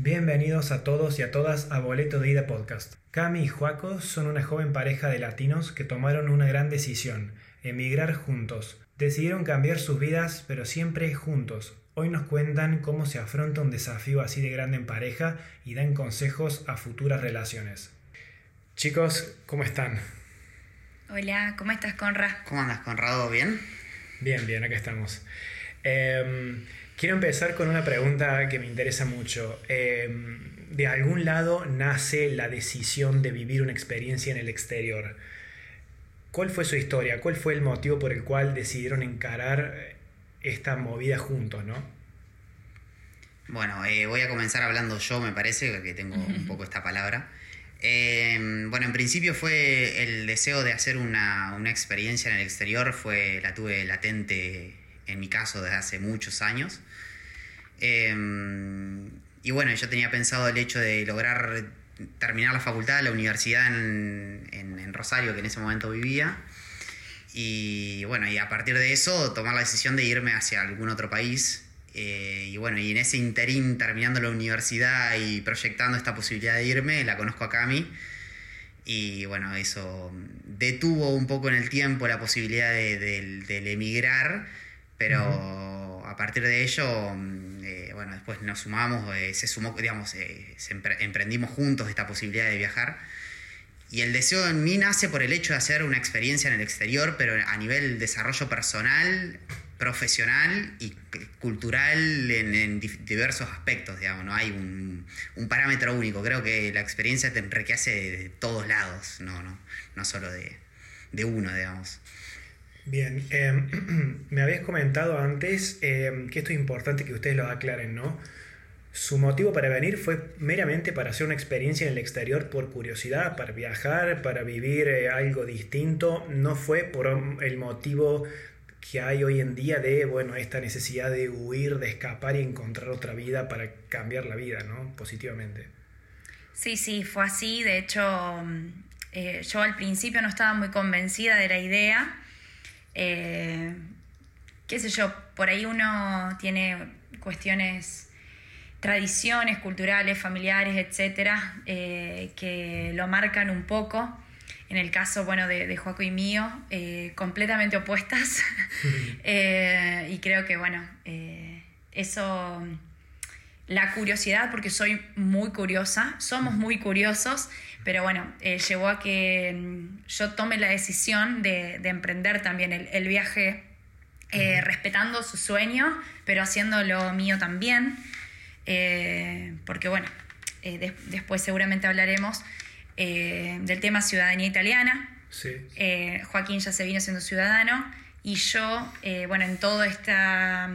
Bienvenidos a todos y a todas a Boleto de Ida Podcast. Cami y Juaco son una joven pareja de latinos que tomaron una gran decisión, emigrar juntos. Decidieron cambiar sus vidas, pero siempre juntos. Hoy nos cuentan cómo se afronta un desafío así de grande en pareja y dan consejos a futuras relaciones. Chicos, ¿cómo están? Hola, ¿cómo estás, Conra? ¿Cómo andas, Conrado? ¿Bien? Bien, bien, acá estamos. Em, quiero empezar con una pregunta que me interesa mucho. Em, de algún lado nace la decisión de vivir una experiencia en el exterior. ¿Cuál fue su historia? ¿Cuál fue el motivo por el cual decidieron encarar esta movida juntos, no? Bueno, eh, voy a comenzar hablando yo, me parece, que tengo un poco esta palabra. Eh, bueno, en principio fue el deseo de hacer una, una, experiencia en el exterior, fue, la tuve latente en mi caso desde hace muchos años. Eh, y bueno, yo tenía pensado el hecho de lograr terminar la facultad, la universidad en, en, en Rosario, que en ese momento vivía. Y bueno, y a partir de eso tomar la decisión de irme hacia algún otro país. Eh, y bueno, y en ese interín, terminando la universidad y proyectando esta posibilidad de irme, la conozco a Cami. Y bueno, eso detuvo un poco en el tiempo la posibilidad de, de, del emigrar, pero uh -huh. a partir de ello, eh, bueno, después nos sumamos, eh, se sumó, digamos, eh, se empre emprendimos juntos esta posibilidad de viajar. Y el deseo en mí nace por el hecho de hacer una experiencia en el exterior, pero a nivel desarrollo personal, profesional y cultural en, en diversos aspectos, digamos, no hay un, un, parámetro único. Creo que la experiencia te enriquece de todos lados, no, no, no solo de, de uno, digamos. Bien, eh, me habías comentado antes eh, que esto es importante que ustedes lo aclaren, ¿no? Su motivo para venir fue meramente para hacer una experiencia en el exterior por curiosidad, para viajar, para vivir eh, algo distinto. No fue por el motivo que hay hoy en día de, bueno, esta necesidad de huir, de escapar y encontrar otra vida para cambiar la vida, ¿no? Positivamente. Sí, sí, fue así. De hecho, eh, yo al principio no estaba muy convencida de la idea. Eh, qué sé yo, por ahí uno tiene cuestiones tradiciones culturales, familiares, etcétera, eh, que lo marcan un poco. En el caso, bueno, de, de Joaco y mío, eh, completamente opuestas. y creo que, bueno, eso, la curiosidad, porque soy muy curiosa, somos muy curiosos, pero bueno, eh, llevó a que mm, yo tome la decisión de, de emprender también el, el viaje, eh, respetando su sueño, pero haciendo lo mío también. Eh, porque bueno, eh, de, después seguramente hablaremos eh, del tema ciudadanía italiana. Sí. Joaquín ya se vino siendo ciudadano y yo, bueno, en toda esta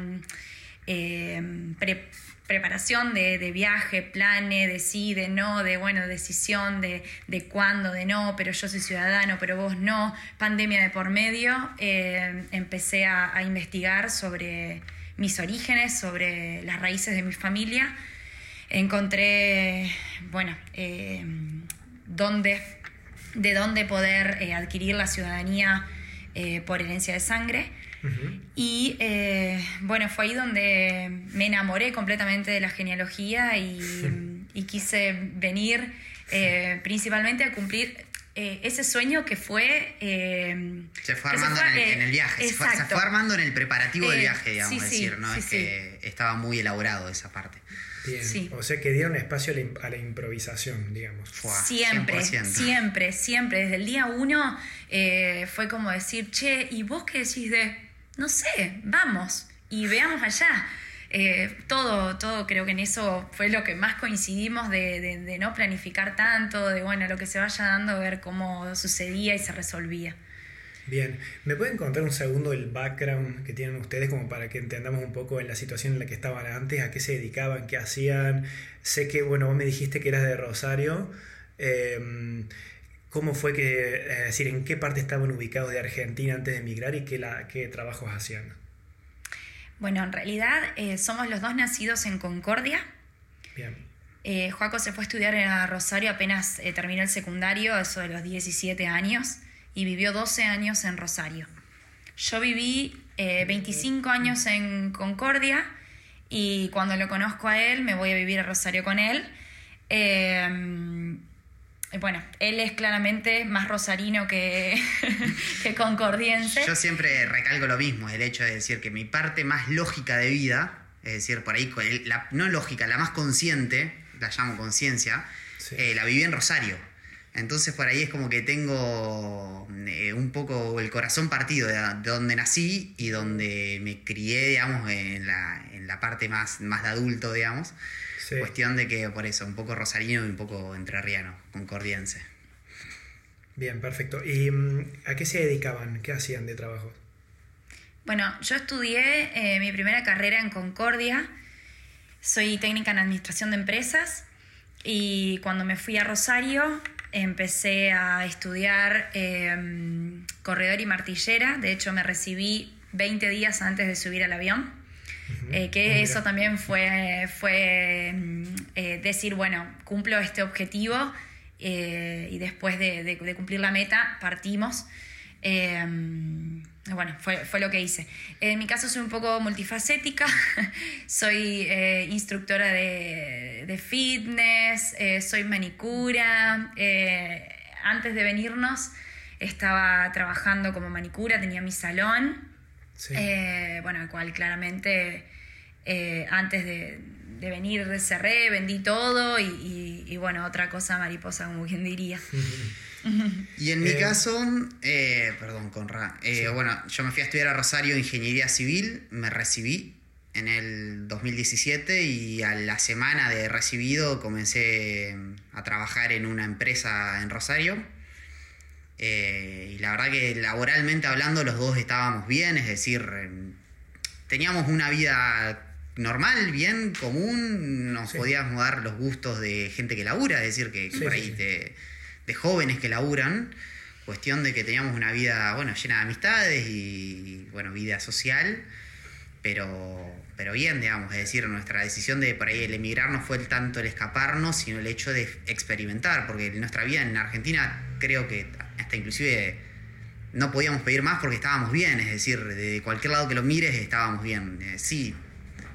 pre preparación de, de, viaje, plane, de sí, de no, de bueno, decisión de, de cuándo, de no, pero yo soy ciudadano, pero vos no, pandemia de por medio, empecé a, a investigar sobre mis orígenes, sobre las raíces de mi familia. Encontré, bueno, eh, dónde, de dónde poder eh, adquirir la ciudadanía eh, por herencia de sangre. Uh -huh. Y bueno, fue ahí donde me enamoré completamente de la genealogía y, y quise venir principalmente a cumplir eh, ese sueño que fue... Eh, se fue armando se fue, en, el, en, el, viaje, se fue, se fue, armando en el preparativo eh, del viaje, digamos, sí, decir, ¿no? Sí, es que estaba muy elaborado esa parte. Bien. O sea que dieron espacio a la, a la improvisación, digamos. Fua, siempre, 100%. siempre, siempre. Desde el día uno eh, fue como decir, che, ¿y vos qué decís de, no sé, vamos y veamos allá? Eh, todo, todo creo que en eso fue lo que más coincidimos de, no planificar tanto, de bueno, lo que se vaya dando, ver cómo sucedía y se resolvía. Bien, ¿me pueden contar un segundo el background que tienen ustedes como para que entendamos un poco en la situación en la que estaban antes, a qué se dedicaban, qué hacían? Sé que, bueno, vos me dijiste que eras de Rosario. Eh, ¿Cómo fue que, es decir, en qué parte estaban ubicados de Argentina antes de emigrar y qué, la, qué trabajos hacían? Bueno, en realidad eh, somos los dos nacidos en Concordia. Bien. Eh, Joaco se fue a estudiar a Rosario apenas eh, terminó el secundario, eso de los 17 años, y vivió 12 años en Rosario. Yo viví 25 años en Concordia y cuando lo conozco a él me voy a vivir a Rosario con él. Eh, bueno, él es claramente más rosarino que, que concordiense. Yo siempre recalco lo mismo, el hecho de decir que mi parte más lógica de vida, es decir, por ahí, la, no lógica, la más consciente, la llamo conciencia, eh, la viví en Rosario. Entonces por ahí es como que tengo eh, un poco el corazón partido de, donde nací y donde me crié, digamos, en la, en la parte más, más de adulto, digamos. Cuestión de que por eso, un poco rosarino y un poco entrerriano, concordiense. Bien, perfecto. ¿Y mm, a qué se dedicaban? ¿Qué hacían de trabajo? Bueno, yo estudié eh, mi primera carrera en Concordia. Soy técnica en administración de empresas y cuando me fui a Rosario empecé a estudiar em, corredor y martillera. De hecho, me recibí 20 días antes de subir al avión. Eh, que eso también fue, fue mm, eh, decir, bueno, cumplo este objetivo eh, y después de, cumplir la meta partimos. Bueno, fue, fue, lo que hice. En mi caso soy un poco multifacética, soy instructora de, de fitness, soy manicura. antes de venirnos estaba trabajando como manicura, tenía mi salón. Eh, bueno, el cual claramente eh, antes de, venir cerré, vendí todo y, bueno, otra cosa mariposa, como quien diría. Y en mi eh, caso, perdón, Conra, bueno, yo me fui a estudiar a Rosario Ingeniería Civil, me recibí en el 2017 y a la semana de recibido comencé a trabajar en una empresa en Rosario. Eh, y la verdad que laboralmente hablando los dos estábamos bien, es decir, em, teníamos una vida normal, bien, común, nos podíamos dar los gustos de gente que labura, es decir, que por ahí de, jóvenes que laburan, cuestión de que teníamos una vida, bueno, llena de amistades y, bueno, vida social, pero, pero bien, digamos, es decir, nuestra decisión de por ahí el emigrar no fue tanto el escaparnos, sino el hecho de experimentar, porque nuestra vida en Argentina creo que hasta inclusive no podíamos pedir más porque estábamos bien, es decir, de cualquier lado que lo mires estábamos bien. Eh, sí,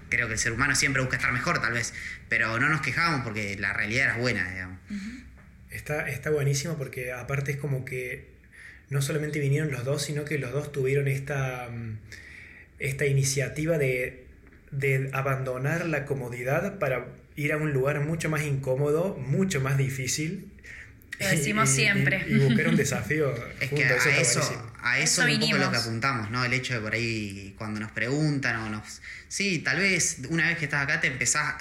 creo que el ser humano siempre busca estar mejor tal vez, pero no nos quejábamos porque la realidad era buena, digamos. Está, está buenísimo porque aparte es como que no solamente vinieron los dos, sino que los dos tuvieron esta, mm, esta iniciativa de, de abandonar la comodidad para ir a un lugar mucho más incómodo, mucho más difícil lo decimos siempre. Y, buscar un desafío. es que a eso, a eso, es un poco lo que apuntamos, ¿no? El hecho de por ahí cuando nos preguntan o nos. Sí, tal vez una vez que estás acá te empezás.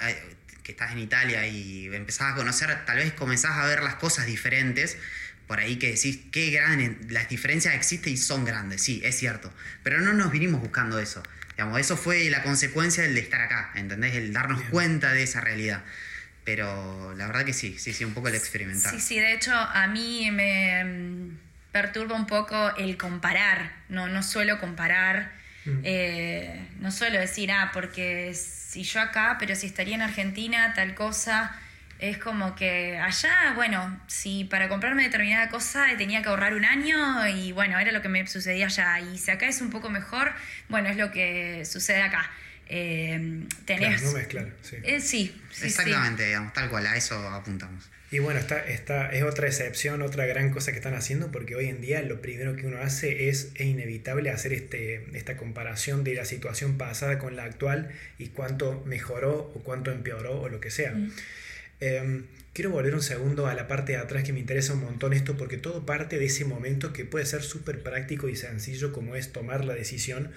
Que estás en Italia y empezás a conocer, tal vez comenzás a ver las cosas diferentes. Por ahí que decís, qué gran. Las diferencias existen y son grandes, sí, es cierto. Pero no nos vinimos buscando eso. Digamos, eso fue la consecuencia del de estar acá, ¿entendés? El darnos cuenta de esa realidad. Pero la verdad que sí, sí, sí, un poco el experimentar. Sí, sí, de hecho a mí me mm, perturba un poco el comparar, no, no suelo comparar, mm. eh, no suelo decir, ah, porque si yo acá, pero si estaría en Argentina, tal cosa, es como que allá, bueno, si para comprarme determinada cosa tenía que ahorrar un año y bueno, era lo que me sucedía allá, y si acá es un poco mejor, bueno, es lo que sucede acá. Eh, tenés... no mezclar, sí. Eh, sí, Exactamente, digamos, tal cual, a eso apuntamos. Y bueno, esta, esta es otra excepción, otra gran cosa que están haciendo, porque hoy en día lo primero que uno hace es, es inevitable hacer este, esta comparación de la situación pasada con la actual y cuánto mejoró o cuánto empeoró o lo que sea. Mm. Em, quiero volver un segundo a la parte de atrás que me interesa un montón esto, porque todo parte de ese momento que puede ser súper práctico y sencillo como es tomar la decisión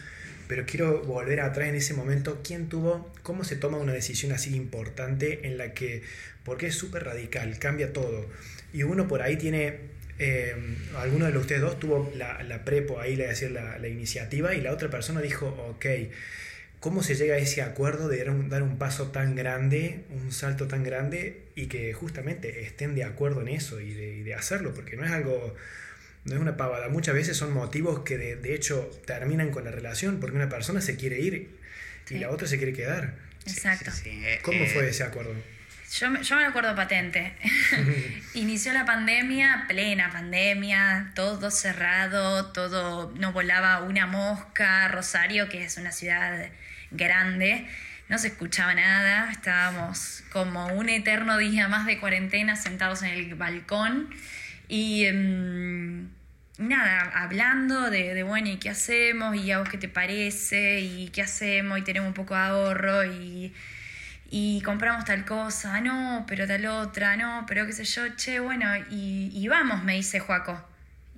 pero quiero volver atrás en ese momento, ¿quién tuvo, cómo se toma una decisión así importante en la que, porque es súper radical, cambia todo? Y uno por ahí tiene, eh, alguno de ustedes dos tuvo la, la prepo ahí, le decir, la, la, iniciativa, y la otra persona dijo, ok, ¿cómo se llega a ese acuerdo de dar un, dar un paso tan grande, un salto tan grande, y que justamente estén de acuerdo en eso y de, y de hacerlo? Porque no es algo no es una pavada. Muchas veces son motivos que de, hecho terminan con la relación porque una persona se quiere ir y la otra se quiere quedar. Exacto. Eh, ¿Cómo fue ese acuerdo? Yo, yo me acuerdo patente. Inició la pandemia, plena pandemia, todo cerrado, todo, no volaba una mosca. Rosario, que es una ciudad grande, no se escuchaba nada, estábamos como un eterno día más de cuarentena sentados en el balcón y em, nada, hablando de, bueno, ¿y qué hacemos? ¿Y a vos qué te parece? ¿Y qué hacemos? Y tenemos un poco de ahorro y, y compramos tal cosa, no, pero tal otra, no, pero qué sé yo, che, bueno, y, y vamos, me dice Joaco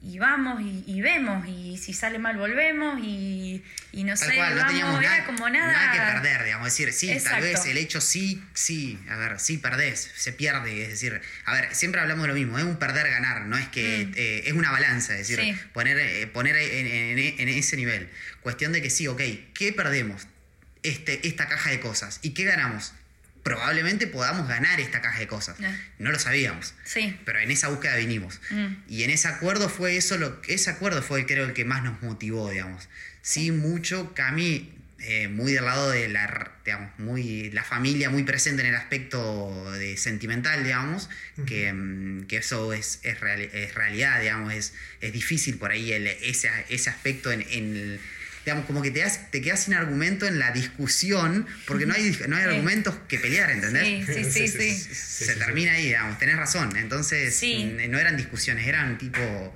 y vamos y, vemos y si sale mal volvemos y, y no sé, cual, no vamos, nada, como nada... nada que perder, digamos, es decir, sí, tal vez el hecho sí, sí, a ver, sí perdés, se pierde, es decir, a ver, siempre hablamos de lo mismo, es un perder-ganar, no es que Mm. eh, es una balanza, es decir, Sí. poner, eh, poner en, en- en ese nivel, cuestión de que sí, ok, ¿qué perdemos? Este, esta caja de cosas, ¿y qué ganamos? Probablemente podamos ganar esta caja de cosas, Ah. no lo sabíamos. Sí, Pero en esa búsqueda vinimos. Mm. Y en ese acuerdo fue eso, lo, ese acuerdo fue creo el que más nos motivó, digamos. Sí, mucho, Cami, eh, muy del lado de la, digamos, muy, la familia muy presente en el aspecto de sentimental, digamos, que, mm, que eso es, es, real- es realidad, digamos, es, es difícil por ahí el- ese, ese aspecto en, en el- digamos, como que te, das- te quedas sin argumento en la discusión, porque no hay, no hay Sí. argumentos que pelear, ¿entendés? sí, sí, sí, sí. se termina ahí, digamos, tenés razón. Entonces, no eran discusiones, eran tipo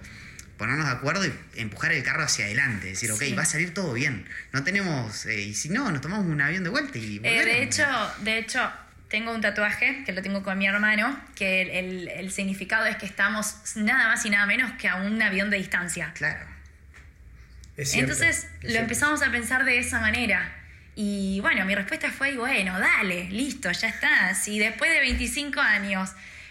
ponernos de acuerdo y empujar el carro hacia adelante. Decir, ok, Sí. va a salir todo bien. No tenemos, eh, y si no, nos tomamos un avión de vuelta y Eh, volvemos. de hecho, de hecho, tengo un tatuaje que lo tengo con mi hermano, que el, el- el significado es que estamos nada más y nada menos que a un avión de distancia. Claro. Es cierto, Entonces es lo cierto. empezamos a pensar de esa manera. Y bueno, mi respuesta fue, bueno, dale, listo, ya está. Si después de 25 años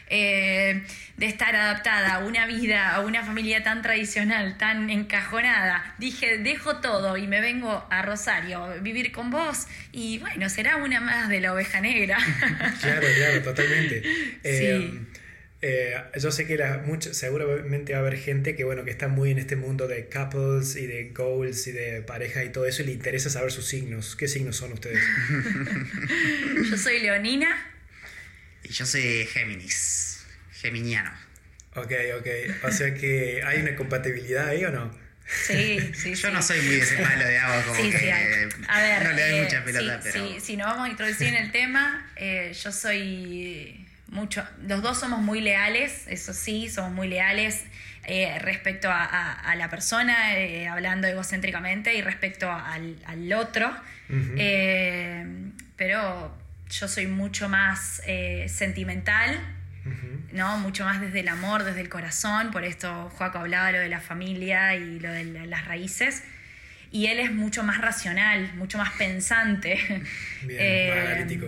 eh, de estar adaptada a una vida, a una familia tan tradicional, tan encajonada, dije, dejo todo y me vengo a Rosario a vivir con vos y bueno, será una más de la oveja negra. Claro, claro, totalmente. Eh, Sí. Eh, yo sé que la, mucho, seguramente va a haber gente que bueno que está muy en este mundo de couples y de goals y de pareja y todo eso y le interesa saber sus signos. ¿Qué signos son ustedes? Yo soy leonina. Y yo soy Géminis, geminiano. Ok, ok. O sea que hay una compatibilidad ahí o no? Sí, sí, Yo sí. no soy muy de ese palo de agua, como Sí, que sí. A ver, no le doy eh, mucha pelota, sí, pero... sí, si nos vamos a introducir en el tema, eh, yo soy mucho, los dos somos muy leales, eso sí, somos muy leales eh, respecto a, a- a la persona, eh, hablando egocéntricamente, y respecto al, al otro. Eh, pero yo soy mucho más sentimental. ¿no? Mucho más desde el amor, desde el corazón, por esto Joaco hablaba lo de la familia y lo de la- las raíces. Y él es mucho más racional, mucho más pensante. Bien, Eh, más analítico.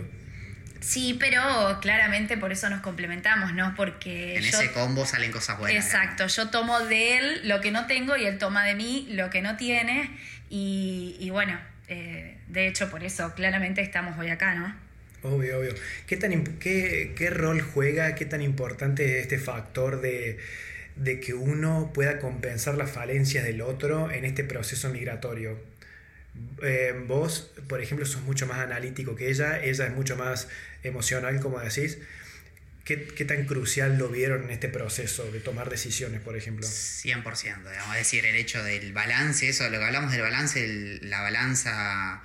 Sí, pero claramente por eso nos complementamos, ¿no? Porque En yo... ese combo salen cosas buenas. Exacto, yo tomo de él lo que no tengo y él toma de mí lo que no tiene. Y, y bueno, eh, de hecho por eso claramente estamos hoy acá, ¿no? Obvio, obvio. ¿Qué, tan, qué, qué rol juega, qué tan importante es este factor de, de que uno pueda compensar las falencias del otro en este proceso migratorio? Eh, vos, por ejemplo, sos mucho más analítico que ella, ella es mucho más emocional, como decís. ¿Qué, qué tan crucial lo vieron en este proceso de tomar decisiones, por ejemplo? 100%, digamos, es decir, el hecho del balance, eso, lo que hablamos del balance, la balanza,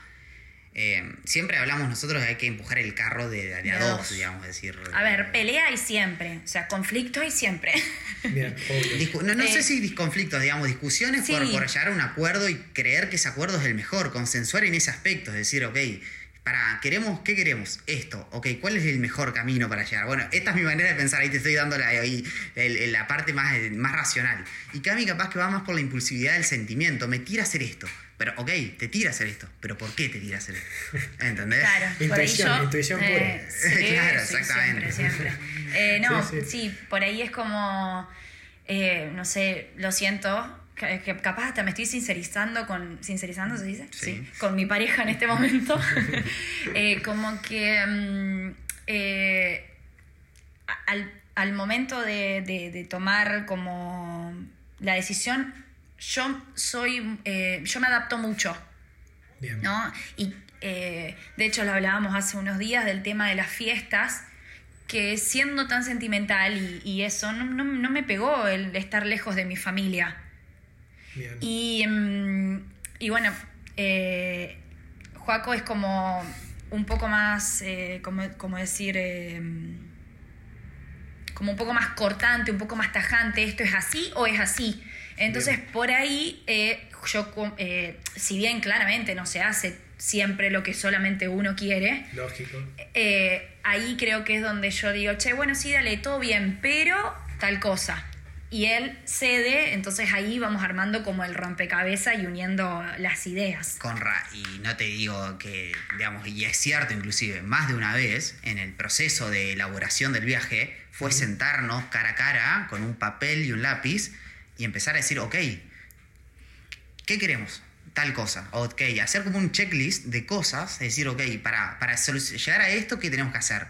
eh, siempre hablamos nosotros de que hay que empujar el carro de, de a De a dos, dos. digamos, decir... A ver, pelea hay siempre, o sea, conflicto hay siempre. Bien, no no Eh, sé si conflictos, digamos, discusiones por, sí. por llegar a un acuerdo y creer que ese acuerdo es el mejor, consensuar en ese aspecto, es decir, ok, para, queremos, ¿qué queremos? Esto, ok, ¿cuál es el mejor camino para llegar? Bueno, esta es mi manera de pensar, ahí te estoy dando la, ahí, el- el- la parte más, eh, más racional. Y Cami capaz que va más por la impulsividad del sentimiento, me tira a hacer esto, pero ok, te tira a hacer esto, pero ¿por qué te tira a hacer esto? ¿Entendés? Claro, por ahí Intuición, yo. intuición eh, pura. sí, Claro, sí, exactamente. Siempre, siempre. Eh, no, Sí, sí, sí. por ahí es como. eh, no sé, lo siento. Que, que capaz hasta me estoy sincerizando con. ¿Sincerizando se dice? Sí. Con mi pareja en este momento. Eh, como que. mm, eh, al, al momento de, de- de tomar como la decisión, yo soy. eh, yo me adapto mucho. Bien. ¿no? Y eh, de hecho lo hablábamos hace unos días del tema de las fiestas, que siendo tan sentimental y, y eso, no, no- no me pegó el estar lejos de mi familia. Bien. Y, mm, y bueno, eh, Joaco es como un poco más, eh, como, como decir, eh, como un poco más cortante, un poco más tajante, esto es así o es así. Entonces, por ahí, eh, yo, eh, si bien claramente no se hace siempre lo que solamente uno quiere, Lógico. eh, ahí creo que es donde yo digo, che, bueno, sí, dale, todo bien, pero tal cosa. Y él cede, entonces ahí vamos armando como el rompecabezas y uniendo las ideas. Conra, y no te digo que, digamos, y es cierto inclusive, más de una vez en el proceso de elaboración del viaje fue sentarnos cara a cara con un papel y un lápiz y empezar a decir, ok, ¿qué queremos? Tal cosa. Ok, hacer como un checklist de cosas, decir, ok, para, para llegar a esto, ¿qué tenemos que hacer?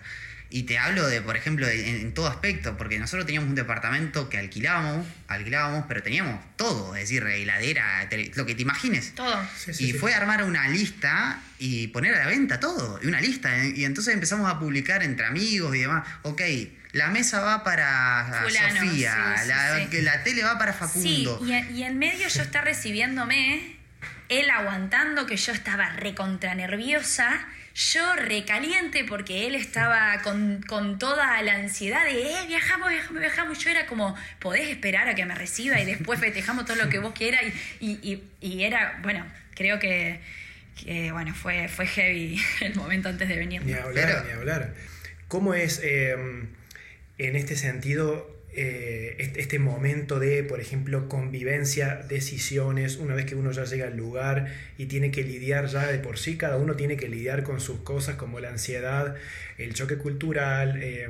Y te hablo de, por ejemplo, de- en, en todo aspecto, porque nosotros teníamos un departamento que alquilábamos, alquilábamos, pero teníamos todo, es decir, heladera, tele- lo que te imagines. Todo. Sí, sí, y sí. fue armar una lista y poner a la venta todo, y una lista. ¿eh? Y entonces empezamos a publicar entre amigos y demás. Ok, la mesa va para Fulano, Sofía, sí, sí, la, sí. tele va para Sí, Facundo. y, en- y en medio yo estar recibiéndome, él aguantando que yo estaba recontra nerviosa, yo recaliente porque él estaba con, con toda la ansiedad de, eh, viajamos, viajamos, viajamos. Yo era como, podés esperar a que me reciba y después festejamos todo lo que vos quieras. Y, y, y- y era, bueno, creo que, que, bueno, fue, fue heavy el momento antes de venir. Ni hablar, Pero- ni hablar. ¿Cómo es eh, en este sentido eh, este, este momento de, por ejemplo, convivencia, decisiones, una vez que uno ya llega al lugar y tiene que lidiar ya de por sí, cada uno tiene que lidiar con sus cosas como la ansiedad, el choque cultural, eh,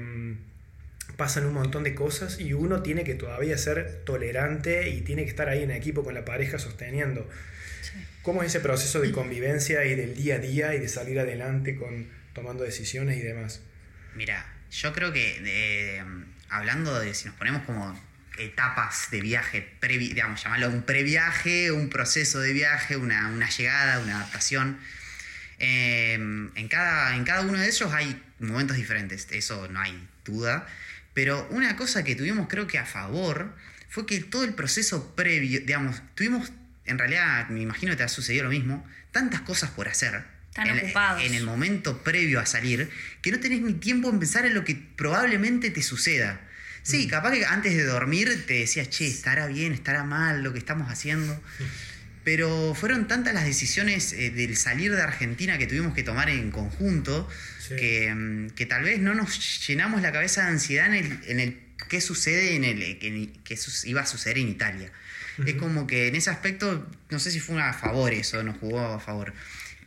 pasan un montón de cosas y uno tiene que todavía ser tolerante y tiene que estar ahí en equipo con la pareja sosteniendo. ¿Cómo es ese proceso de convivencia y del día a día y de salir adelante con tomando decisiones y demás? Mira, yo creo que eh, hablando de si nos ponemos como etapas de viaje, previ, digamos, llamarlo un previaje, un proceso de viaje, una, una llegada, una adaptación. eh, en, cada, en cada uno de ellos hay momentos diferentes, eso no hay duda. Pero una cosa que tuvimos creo que a favor fue que todo el proceso previo, digamos, tuvimos, en realidad me imagino que te ha sucedido lo mismo, tantas cosas por hacer. Tan en, ocupados. en el momento previo a salir, que no tenés ni tiempo en pensar en lo que probablemente te suceda. Sí, capaz que antes de dormir te decías, che, estará bien, estará mal lo que estamos haciendo. Pero fueron tantas las decisiones eh, del salir de Argentina que tuvimos que tomar en conjunto Sí. que, mm, que tal vez no nos llenamos la cabeza de ansiedad en el, en el qué sucede en el que, que iba a suceder en Italia. Es como que en ese aspecto, no sé si fue a favor eso, nos jugó a favor.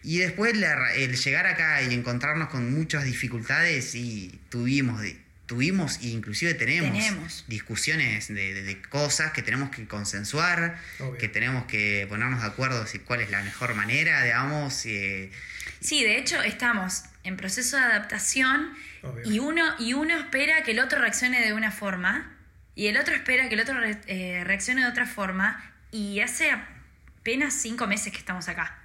Y después la- el llegar acá y encontrarnos con muchas dificultades y tuvimos, tuvimos e inclusive tenemos, Tenemos. discusiones de, de- de cosas que tenemos que consensuar, Obvio. que tenemos que ponernos de acuerdo si cuál es la mejor manera, digamos. eh, Sí, de hecho estamos en proceso de adaptación Obvio. y uno, y uno espera que el otro reaccione de una forma y el otro espera que el otro re- eh, reaccione de otra forma y hace apenas cinco meses que estamos acá.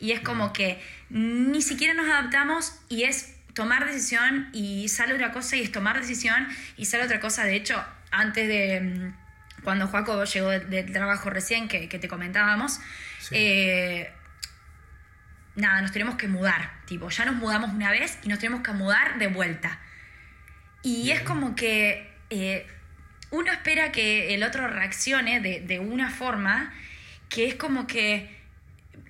Y es como que ni siquiera nos adaptamos y es tomar decisión y sale otra cosa y es tomar decisión y sale otra cosa. De hecho, antes de mm, cuando Joaco llegó de- del trabajo recién que, que te comentábamos, Sí. eh, nada, nos tenemos que mudar. Tipo, ya nos mudamos una vez y nos tenemos que mudar de vuelta. Y Bien. es como que eh, uno espera que el otro reaccione de, de una forma que es como que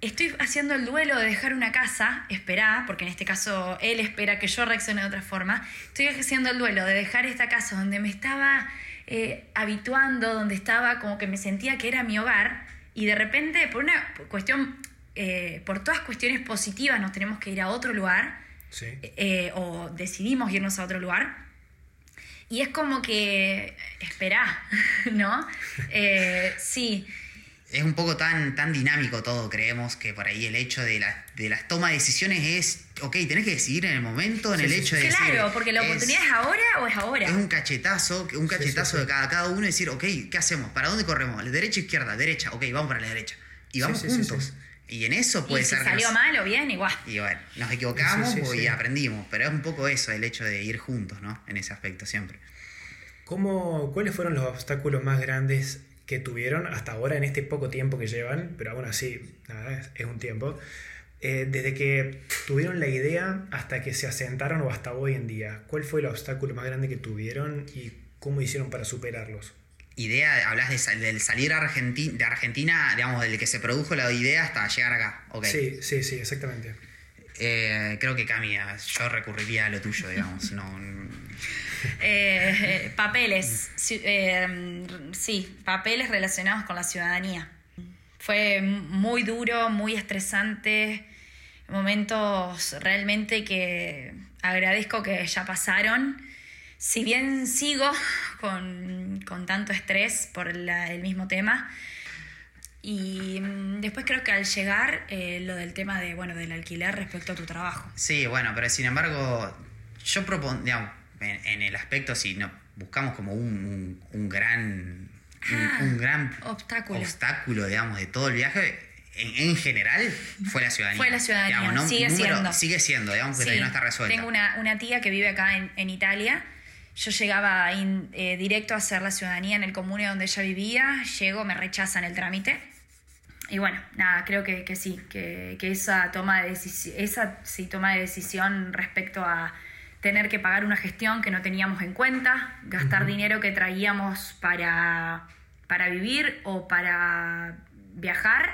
estoy haciendo el duelo de dejar una casa, esperá, porque en este caso él espera que yo reaccione de otra forma, estoy haciendo el duelo de dejar esta casa donde me estaba eh, habituando, donde estaba como que me sentía que era mi hogar, y de repente por una cuestión, eh, por todas cuestiones positivas nos tenemos que ir a otro lugar, Sí. eh, o decidimos irnos a otro lugar. Y es como que, esperá, ¿no? Eh, sí, es un poco tan, tan dinámico todo, creemos que por ahí el hecho de, la, de las tomas de decisiones es, ok, tenés que decidir en el momento, en Sí, el sí, hecho de claro, decir, porque la oportunidad es ahora o es ahora. Es un cachetazo, un Sí, cachetazo sí, sí. de cada, cada uno y decir, ok, ¿qué hacemos? ¿Para dónde corremos? ¿Derecha o izquierda? Derecha, ok, vamos para la derecha. Y Sí, vamos sí, sí, juntos. sí. Y en eso puede y si ser salió nos- mal o bien, igual. Y bueno, nos equivocamos Sí, sí, y sí. aprendimos, pero es un poco eso, el hecho de ir juntos, ¿no? En ese aspecto siempre. ¿Cómo, ¿Cuáles fueron los obstáculos más grandes que tuvieron hasta ahora en este poco tiempo que llevan? Pero aún así, nada, es, es un tiempo. Eh, desde que tuvieron la idea hasta que se asentaron o hasta hoy en día, ¿cuál fue el obstáculo más grande que tuvieron y cómo hicieron para superarlos? Idea, hablas de, del salir a de Argentina, digamos, del que se produjo la idea hasta llegar acá. Okay. Sí, sí, sí, exactamente. Eh, creo que Camila, yo recurriría a lo tuyo, digamos. no, eh, papeles, sí, papeles relacionados con la ciudadanía. Fue muy duro, muy estresante momentos realmente que agradezco que ya pasaron. Si bien sigo con, tanto estrés por el mismo tema, y mm, después creo que al llegar eh, lo del tema de, bueno, del alquiler respecto a tu trabajo. Sí, bueno, pero sin embargo, yo digamos, en, el aspecto, si no, buscamos como un, un, gran, un, ah, gran obstáculo. obstáculo, digamos, de todo el viaje, en, general fue la ciudadanía. Fue la ciudadanía, sigue siendo. Sigue siendo, digamos que no está resuelta. Tengo una, tía que vive acá en, Italia. Yo llegaba eh, directo a hacer la ciudadanía en el comune donde ella vivía. Llego, me rechazan el trámite. Y bueno, nada, creo que, sí, que, esa, toma de esa sí, toma de decisión respecto a tener que pagar una gestión que no teníamos en cuenta, gastar dinero que traíamos para, para vivir o para viajar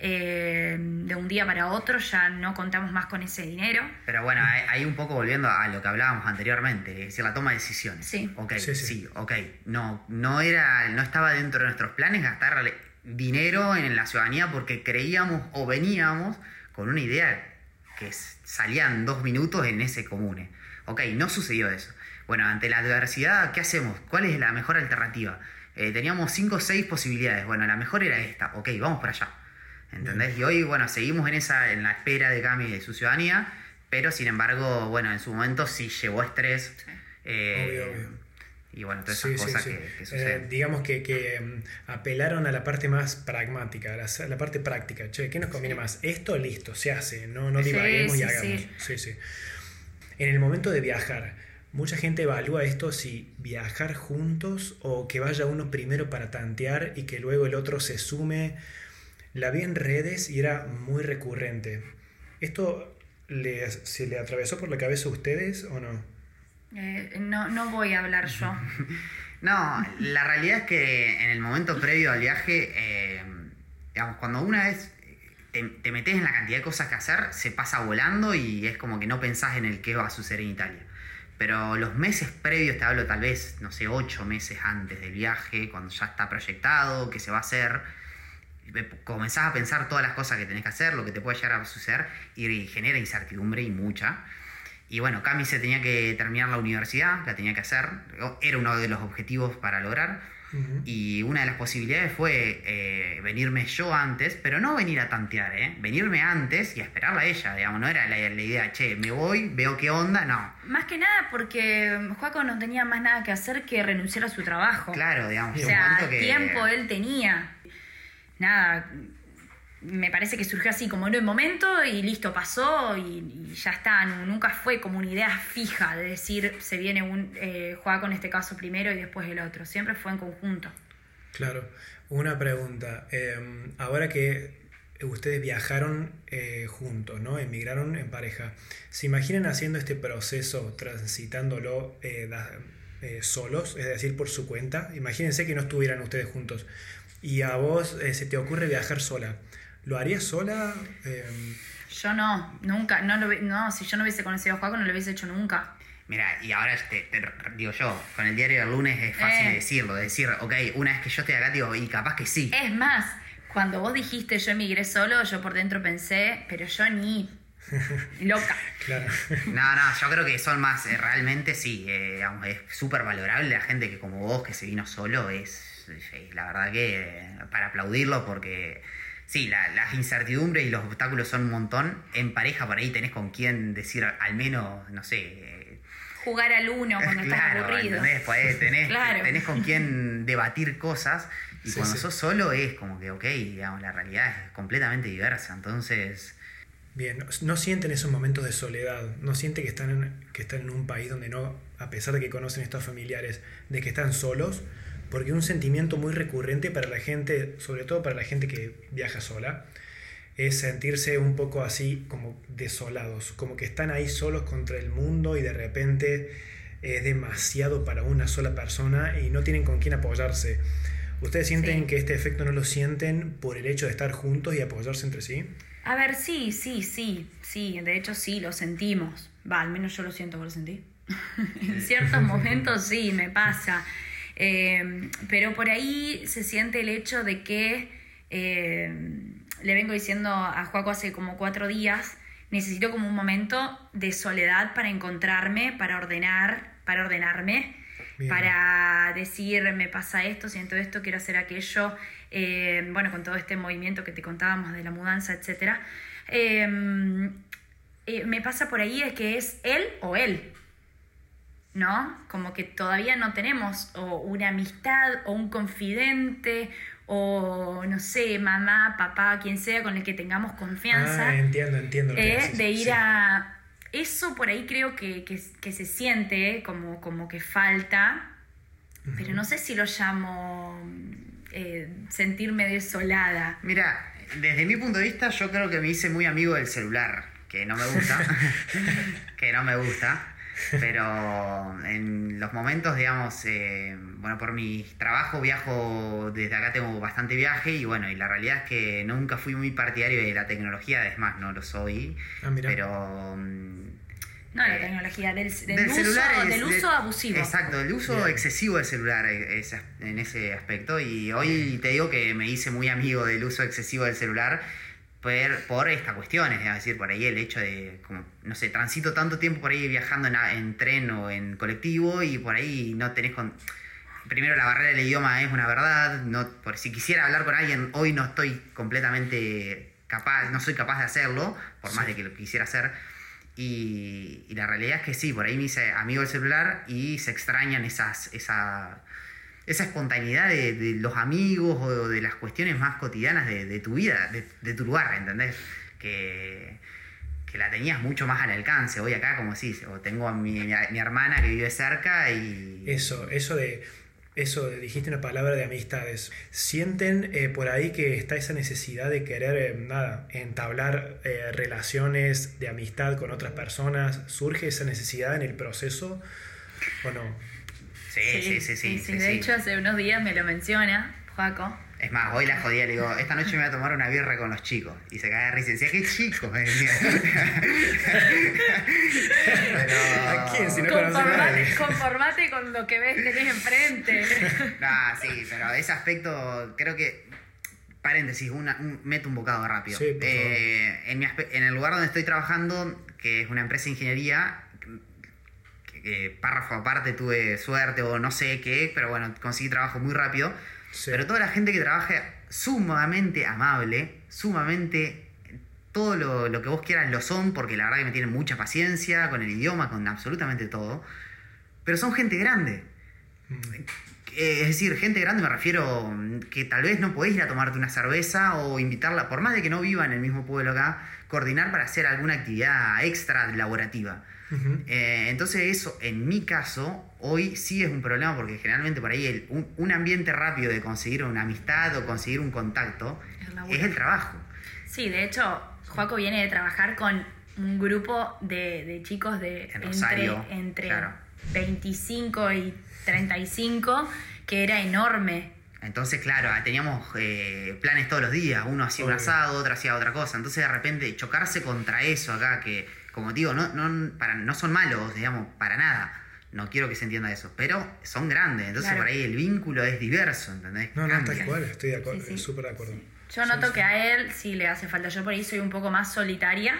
eh, de un día para otro ya no contamos más con ese dinero. Pero bueno, ahí un poco volviendo a lo que hablábamos anteriormente, es decir, la toma de decisiones. Sí. Ok, sí, ok. No, no, era, no estaba dentro de nuestros planes gastar dinero en la ciudadanía porque creíamos o veníamos con una idea que salían dos minutos en ese comune. Ok, no sucedió eso. Bueno, ante la adversidad, ¿qué hacemos? ¿Cuál es la mejor alternativa? Eh, teníamos cinco o seis posibilidades. Bueno, la mejor era esta. Ok, vamos para allá. ¿Entendés? Y hoy, bueno, seguimos en esa, en la espera de Cami de su ciudadanía, pero sin embargo, bueno, en su momento sí llevó estrés. Eh, y bueno, todas esas cosas que, eh, suceden. digamos que, mm, apelaron a la parte más pragmática, a la, parte práctica. Che, ¿qué nos conviene más? Esto, listo, se hace, no, no divaguemos y hagamos. Sí. sí, En el momento de viajar, mucha gente evalúa esto si viajar juntos o que vaya uno primero para tantear y que luego el otro se sume la vi en redes y era muy recurrente. ¿Esto se le atravesó por la cabeza a ustedes o no? Eh, no, no voy a hablar yo. no, la realidad es que en el momento previo al viaje, eh, digamos, cuando una vez te, metes en la cantidad de cosas que hacer, se pasa volando y es como que no pensás en el qué va a suceder en Italia. Pero los meses previos, te hablo tal vez, no sé, ocho meses antes del viaje, cuando ya está proyectado, qué se va a hacer, comenzás a pensar todas las cosas que tenés que hacer, lo que te puede llegar a suceder, y genera incertidumbre y mucha. Y bueno, Cami se tenía que terminar la universidad, la tenía que hacer, era uno de los objetivos para lograr. Y una de las posibilidades fue eh, venirme yo antes, pero no venir a tantear, ¿eh? venirme antes y esperarla a ella, digamos, no era la, la, idea, che, me voy, veo qué onda, no. Más que nada porque Juaco no tenía más nada que hacer que renunciar a su trabajo. Claro, digamos. O sea, tiempo él tenía nada, me parece que surgió así como en un momento y listo, pasó y, ya está. Nunca fue como una idea fija de decir se viene un eh, juega con este caso primero y después el otro. Siempre fue en conjunto. Claro. Una pregunta. Em, ahora que ustedes viajaron eh, juntos, ¿no? Emigraron en pareja. ¿Se imaginan haciendo este proceso, transitándolo eh, solos, es decir, por su cuenta? Imagínense que no estuvieran ustedes juntos y a vos eh, se te ocurre viajar sola, ¿lo harías sola? Em, yo no, nunca. No, lo, no, si yo no hubiese conocido a Juaco, no lo hubiese hecho nunca. Mira, y ahora te, digo yo, con el diario del lunes es fácil eh. decirlo, decir, ok, una vez que yo estoy acá, digo, y capaz que sí. Es más, cuando vos dijiste yo emigré solo, yo por dentro pensé, pero yo ni loca. Claro. No, no, yo creo que son más, eh, realmente sí, es súper valorable la gente que como vos, que se vino solo, es la verdad que para aplaudirlo porque sí, la, las incertidumbres y los obstáculos son un montón. En pareja por ahí tenés con quién decir al menos, no sé... Jugar al uno cuando estás aburrido. tenés, con quién debatir cosas y cuando sos solo es como que, ok, digamos, la realidad es completamente diversa. Entonces... Bien, no sienten esos momentos de soledad, no sienten que están, en, que están en un país donde no, a pesar de que conocen estos familiares, de que están solos, porque un sentimiento muy recurrente para la gente, sobre todo para la gente que viaja sola, es sentirse un poco así como desolados, como que están ahí solos contra el mundo y de repente es demasiado para una sola persona y no tienen con quién apoyarse. ¿Ustedes sienten Sí. que este efecto no lo sienten por el hecho de estar juntos y apoyarse entre sí? A ver, sí, sí, sí, sí, de hecho sí, lo sentimos. Va, al menos yo lo siento, ¿vos lo sentí? en ciertos momentos sí, me pasa. Eh, pero por ahí se siente el hecho de que, eh, le vengo diciendo a Juaco hace como cuatro días, necesito como un momento de soledad para encontrarme, para ordenar, para ordenarme, Bien. para decir, me pasa esto, siento esto, quiero hacer aquello, eh, bueno, con todo este movimiento que te contábamos de la mudanza, etc. me pasa por ahí es que es él o él, ¿no? Como que todavía no tenemos o una amistad o un confidente o, no sé, mamá, papá, quien sea con el que tengamos confianza. Ah, entiendo, entiendo. lo que Eh, decís, de ir sí. a... Eso por ahí creo que, que- que se siente como, como que falta, pero no sé si lo llamo eh, sentirme desolada. Mira, desde mi punto de vista, yo creo que me hice muy amigo del celular, que no me gusta. que no me gusta. Pero en los momentos, digamos, eh, bueno, por mi trabajo viajo, desde acá tengo bastante viaje y bueno, y la realidad es que nunca fui muy partidario de la tecnología, es más, no lo soy. Ah, mira. Pero... mm, No, la eh, tecnología, del, del del uso, celular es- del uso de- abusivo. Exacto, el uso Bien. excesivo del celular eh, es- en ese aspecto. Y hoy te digo que me hice muy amigo del uso excesivo del celular por, por estas cuestiones. Es decir, por ahí el hecho de, como, no sé, transito tanto tiempo por ahí viajando en, tren o en colectivo y por ahí no tenés con. Primero, la barrera del idioma es una verdad. No, por si quisiera hablar con alguien, hoy no estoy completamente capaz, no soy capaz de hacerlo, por más de que lo quisiera hacer. Y, y la realidad es que sí, por ahí me hice amigo del celular y se extrañan esas, esa, esa espontaneidad de, los amigos o de las cuestiones más cotidianas de, tu vida, de, tu lugar, ¿entendés? Que, la tenías mucho más al alcance. Hoy acá, como decís, o tengo a mi, hermana que vive cerca y... Eso, eso de. Eso, dijiste una palabra de amistades. ¿Sienten eh, por ahí que está esa necesidad de querer, eh, nada, entablar eh, relaciones de amistad con otras personas? ¿Surge esa necesidad en el proceso o no? Sí, sí, sí, sí. sí, De sí. hecho, hace unos días me lo menciona Joaco. Es más, hoy la jodía, le digo, esta noche me voy a tomar una birra con los chicos. Y se cae de risa y decía, qué chico, me decía. Pero... ¿A quién? Si no Conformate, conformate con lo que ves tenés enfrente. Nah, sí, pero ese aspecto, creo que. Paréntesis, una, un- meto un bocado rápido. Sí, por Eh, en, mi aspe- en el lugar donde estoy trabajando, que es una empresa de ingeniería, que párrafo aparte tuve suerte o no sé qué, pero bueno, conseguí trabajo muy rápido. Sí. Pero toda la gente que trabaja sumamente amable, sumamente todo lo, lo que vos quieras lo son, porque la verdad que me tienen mucha paciencia con el idioma, con absolutamente todo. Pero son gente grande. Mm. Eh, Es decir, gente grande me refiero mm, que tal vez no podés ir a tomarte una cerveza o invitarla, por más de que no viva en el mismo pueblo acá, coordinar para hacer alguna actividad extra laborativa. Eh, entonces eso, en mi caso, hoy sí es un problema porque generalmente por ahí el- un, un ambiente rápido de conseguir una amistad o conseguir un contacto El es el trabajo. Sí, de hecho, Joaco viene de trabajar con un grupo de, de chicos de En entre, Rosario, entre claro. 25 y 35, que era enorme. Entonces, claro, teníamos eh, planes todos los días. Uno hacía un asado, otro hacía otra cosa. Entonces, de repente, chocarse contra eso acá, que, como digo, no, no, para, no son malos, digamos, para nada. No quiero que se entienda eso. Pero son grandes. Entonces, Claro. por ahí el vínculo es diverso, ¿entendés? No, no, Cambia. tal cual, estoy de acuerdo, Sí, sí. súper de acuerdo. Yo noto sí. que a él sí le hace falta. Yo por ahí soy un poco más solitaria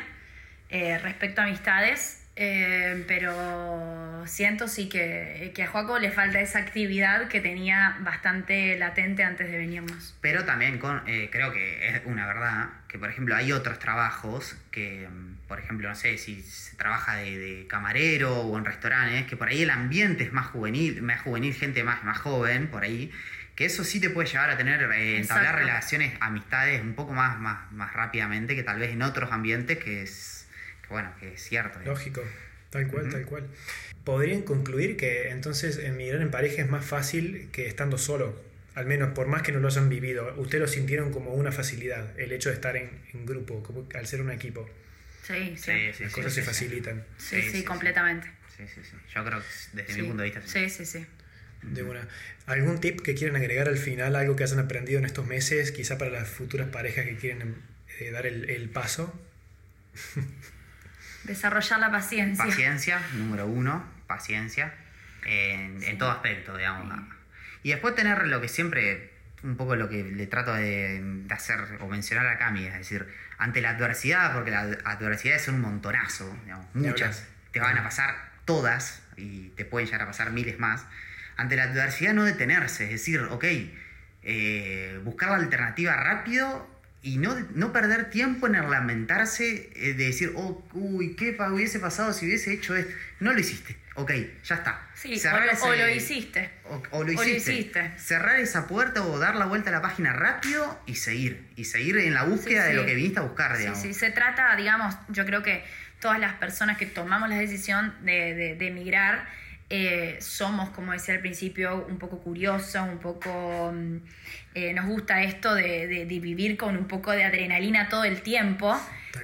eh, respecto a amistades, eh, pero siento sí que, que a Joaco le falta esa actividad que tenía bastante latente antes de venirnos. Pero también con, eh, creo que es una verdad que, por ejemplo, hay otros trabajos que, mm, por ejemplo, no sé, si se trabaja de, de camarero o en restaurantes, que por ahí el ambiente es más juvenil, más juvenil, gente más, más joven, por ahí, que eso sí te puede llevar a tener, eh, entablar relaciones, amistades un poco más, más, más rápidamente que tal vez en otros ambientes que es, que bueno, que es cierto. digamos. Lógico, tal cual, tal cual. ¿Podrían concluir que entonces emigrar en pareja es más fácil que estando solo? al menos por más que no lo hayan vivido, ustedes lo sintieron como una facilidad, el hecho de estar en, en grupo, como al ser un equipo. Sí, sí. Sí, sí, Las cosas sí, se sí. facilitan. Sí, Sí, sí, sí, sí. completamente. Sí, sí, sí. Yo creo que desde Sí. mi punto de vista. sí. Sí, sí, sí. De una. ¿Algún tip que quieran agregar al final, algo que hayan aprendido en estos meses, quizá para las futuras parejas que quieren eh, dar el, el paso? Desarrollar la paciencia. Paciencia, número uno, paciencia, en, en todo aspecto, digamos. Y después tener lo que siempre, un poco lo que le trato de, de hacer o mencionar a Cami, es decir, ante la adversidad, porque las adversidades son un montonazo, digamos, muchas, te van a pasar todas y te pueden llegar a pasar miles más. Ante la adversidad no detenerse, es decir, ok, eh, buscar la alternativa rápido y no, no perder tiempo en el lamentarse eh, de decir, oh, uy, ¿qué hubiese pasado si hubiese hecho esto? No lo hiciste, ok, ya está. Sí, o lo, ese- o lo hiciste. o, o lo O lo hiciste. Cerrar esa puerta o dar la vuelta a la página rápido y seguir. Y seguir en la búsqueda Sí, de lo sí. que viniste a buscar, Sí, digamos. sí, se trata, digamos, yo creo que todas las personas que tomamos la decisión de, de- de emigrar eh, somos, como decía al principio, un poco curiosos, un poco... mm, eh, nos gusta esto de, de- de vivir con un poco de adrenalina todo el tiempo.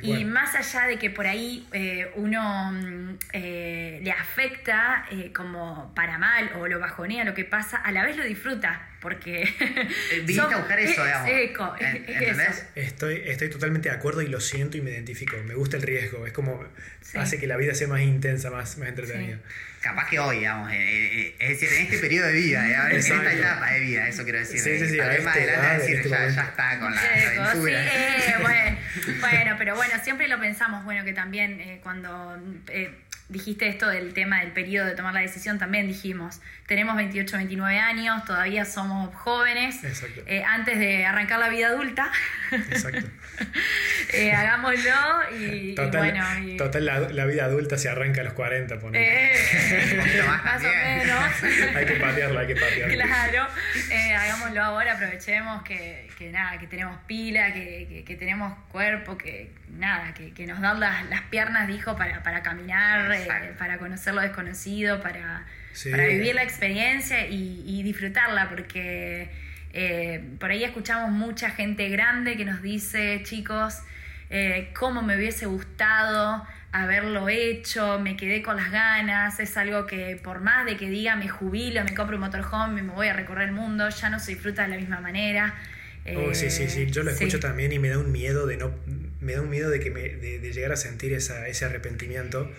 Y más allá de que por ahí eh, uno mm, eh, le afecta eh, como para mal o lo bajonea lo que pasa, a la vez lo disfruta. Porque. viniste a buscar eso, es digamos. eco, es ¿entendés? eso. Estoy, estoy totalmente de acuerdo y lo siento y me identifico. Me gusta el riesgo. Es como Sí. hace que la vida sea más intensa, más, más entretenida. Capaz que hoy, digamos, eh, eh, es decir, en este periodo de vida, eh, en esta etapa de vida, eso quiero decir. Sí, eh, sí, sí, vez más adelante decir, este ya, está con la sí, aventura. eh, bueno, bueno, pero bueno, siempre lo pensamos, bueno, que también eh, cuando eh, dijiste esto del tema del periodo de tomar la decisión, también dijimos, tenemos 28, 29 años, todavía somos jóvenes, Exacto. eh, antes de arrancar la vida adulta, Exacto. eh, hagámoslo y, bueno, y- total la, la vida adulta se arranca a los 40, ponele. eh, más o menos. Hay que patearla, hay que patearla. Claro, eh, hagámoslo ahora, aprovechemos que, que nada, que tenemos pila, que, que- que tenemos cuerpo, que nada, que, que nos dan las, las piernas, dijo, para, para caminar, eh, para conocer lo desconocido, para, Sí. para vivir la experiencia y, y disfrutarla, porque eh, por ahí escuchamos mucha gente grande que nos dice, chicos, eh, cómo me hubiese gustado haberlo hecho, me quedé con las ganas, es algo que por más de que diga me jubilo, me compro un motorhome y me voy a recorrer el mundo, ya no se disfruta de la misma manera. Oh, sí, sí, sí. Yo lo Eh, escucho sí. también y me da un miedo de no. Me da un miedo de que me, de, de llegar a sentir esa, ese arrepentimiento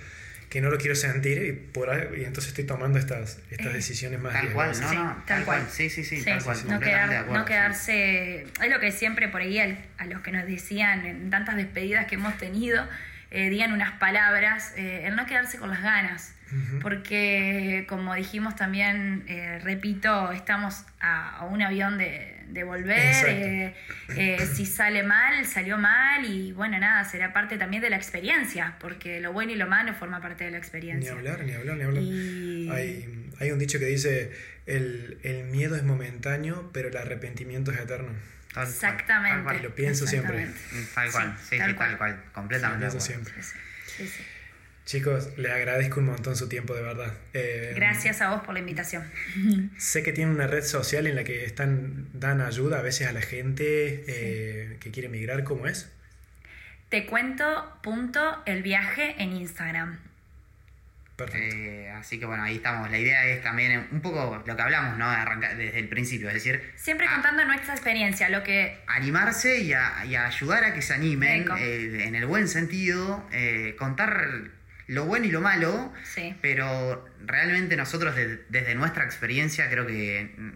que no lo quiero sentir y por ahí- y entonces estoy tomando estas, estas Eh, decisiones más Tal cual, no, no, tal tal cual. cual. Sí, sí, sí, Sí, tal cual. no, completamente quedar- de acuerdo, no sí. quedarse, es lo que siempre por ahí al- a, los que nos decían en tantas despedidas que hemos tenido, eh, digan unas palabras, eh, el no quedarse con las ganas, porque como dijimos también, eh, repito, estamos a, a un avión de, de volver, Exacto. eh, eh, si sale mal, salió mal y bueno, nada, será parte también de la experiencia, porque lo bueno y lo malo forma parte de la Ni experiencia. hablar, ni hablar, ni hablar. Y- Hay, hay un dicho que dice: el, el miedo es momentáneo, pero el arrepentimiento es eterno. Exactamente. tal cual. Lo pienso siempre. Tal cual, Sí, sí, tal sí, cual. tal cual, completamente. Lo pienso siempre. Sí, sí, sí. Chicos, les agradezco un montón su tiempo, de verdad. Eh, Gracias a vos por la invitación. Sé que tienen una red social en la que están dan ayuda a veces a la gente eh, que quiere emigrar. ¿Cómo es? Te cuento punto el viaje en Instagram. Perfecto. Eh, así que bueno, ahí estamos. La idea es también un poco lo que hablamos, ¿no? De arrancar desde el principio, es decir, Siempre a- contando nuestra experiencia, lo que animarse y a, y a ayudar a que se animen eh, en el buen sentido, eh, contar lo bueno y lo malo, sí. pero realmente nosotros de- desde nuestra experiencia creo que, mm,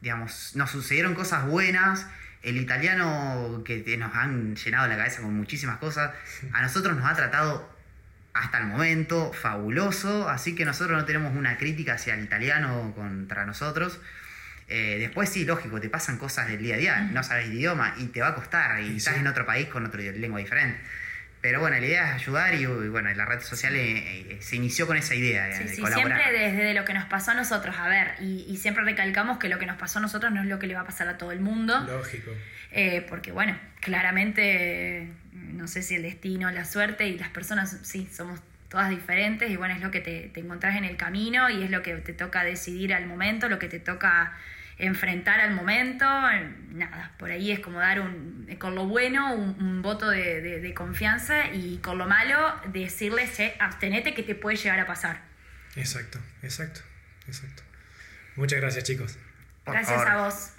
digamos, nos sucedieron cosas buenas. El italiano que nos han llenado la cabeza con muchísimas cosas, a nosotros nos ha tratado hasta el momento fabuloso, así que nosotros no tenemos una crítica hacia el italiano contra nosotros. Eh, después sí, lógico, te pasan cosas del día a día, no sabes el idioma y te va a costar y Y estás sí. en otro país con otra lengua diferente. Pero bueno, la idea es ayudar y, y bueno, la red social eh, eh, se inició con esa idea eh, Sí, de sí, colaborar. siempre desde lo que nos pasó a nosotros, a ver, y, y siempre recalcamos que lo que nos pasó a nosotros no es lo que le va a pasar a todo el mundo, Lógico. eh, porque bueno, claramente, no sé si el destino, la suerte y las personas, sí, somos todas diferentes y bueno, es lo que te, te encontrás en el camino y es lo que te toca decidir al momento, lo que te toca enfrentar al momento, nada, por ahí es como dar un, con lo bueno un, voto de, confianza y con lo malo decirles, che, abstenete que te puede llegar a pasar. Exacto, exacto, exacto. Muchas gracias chicos. gracias a vos.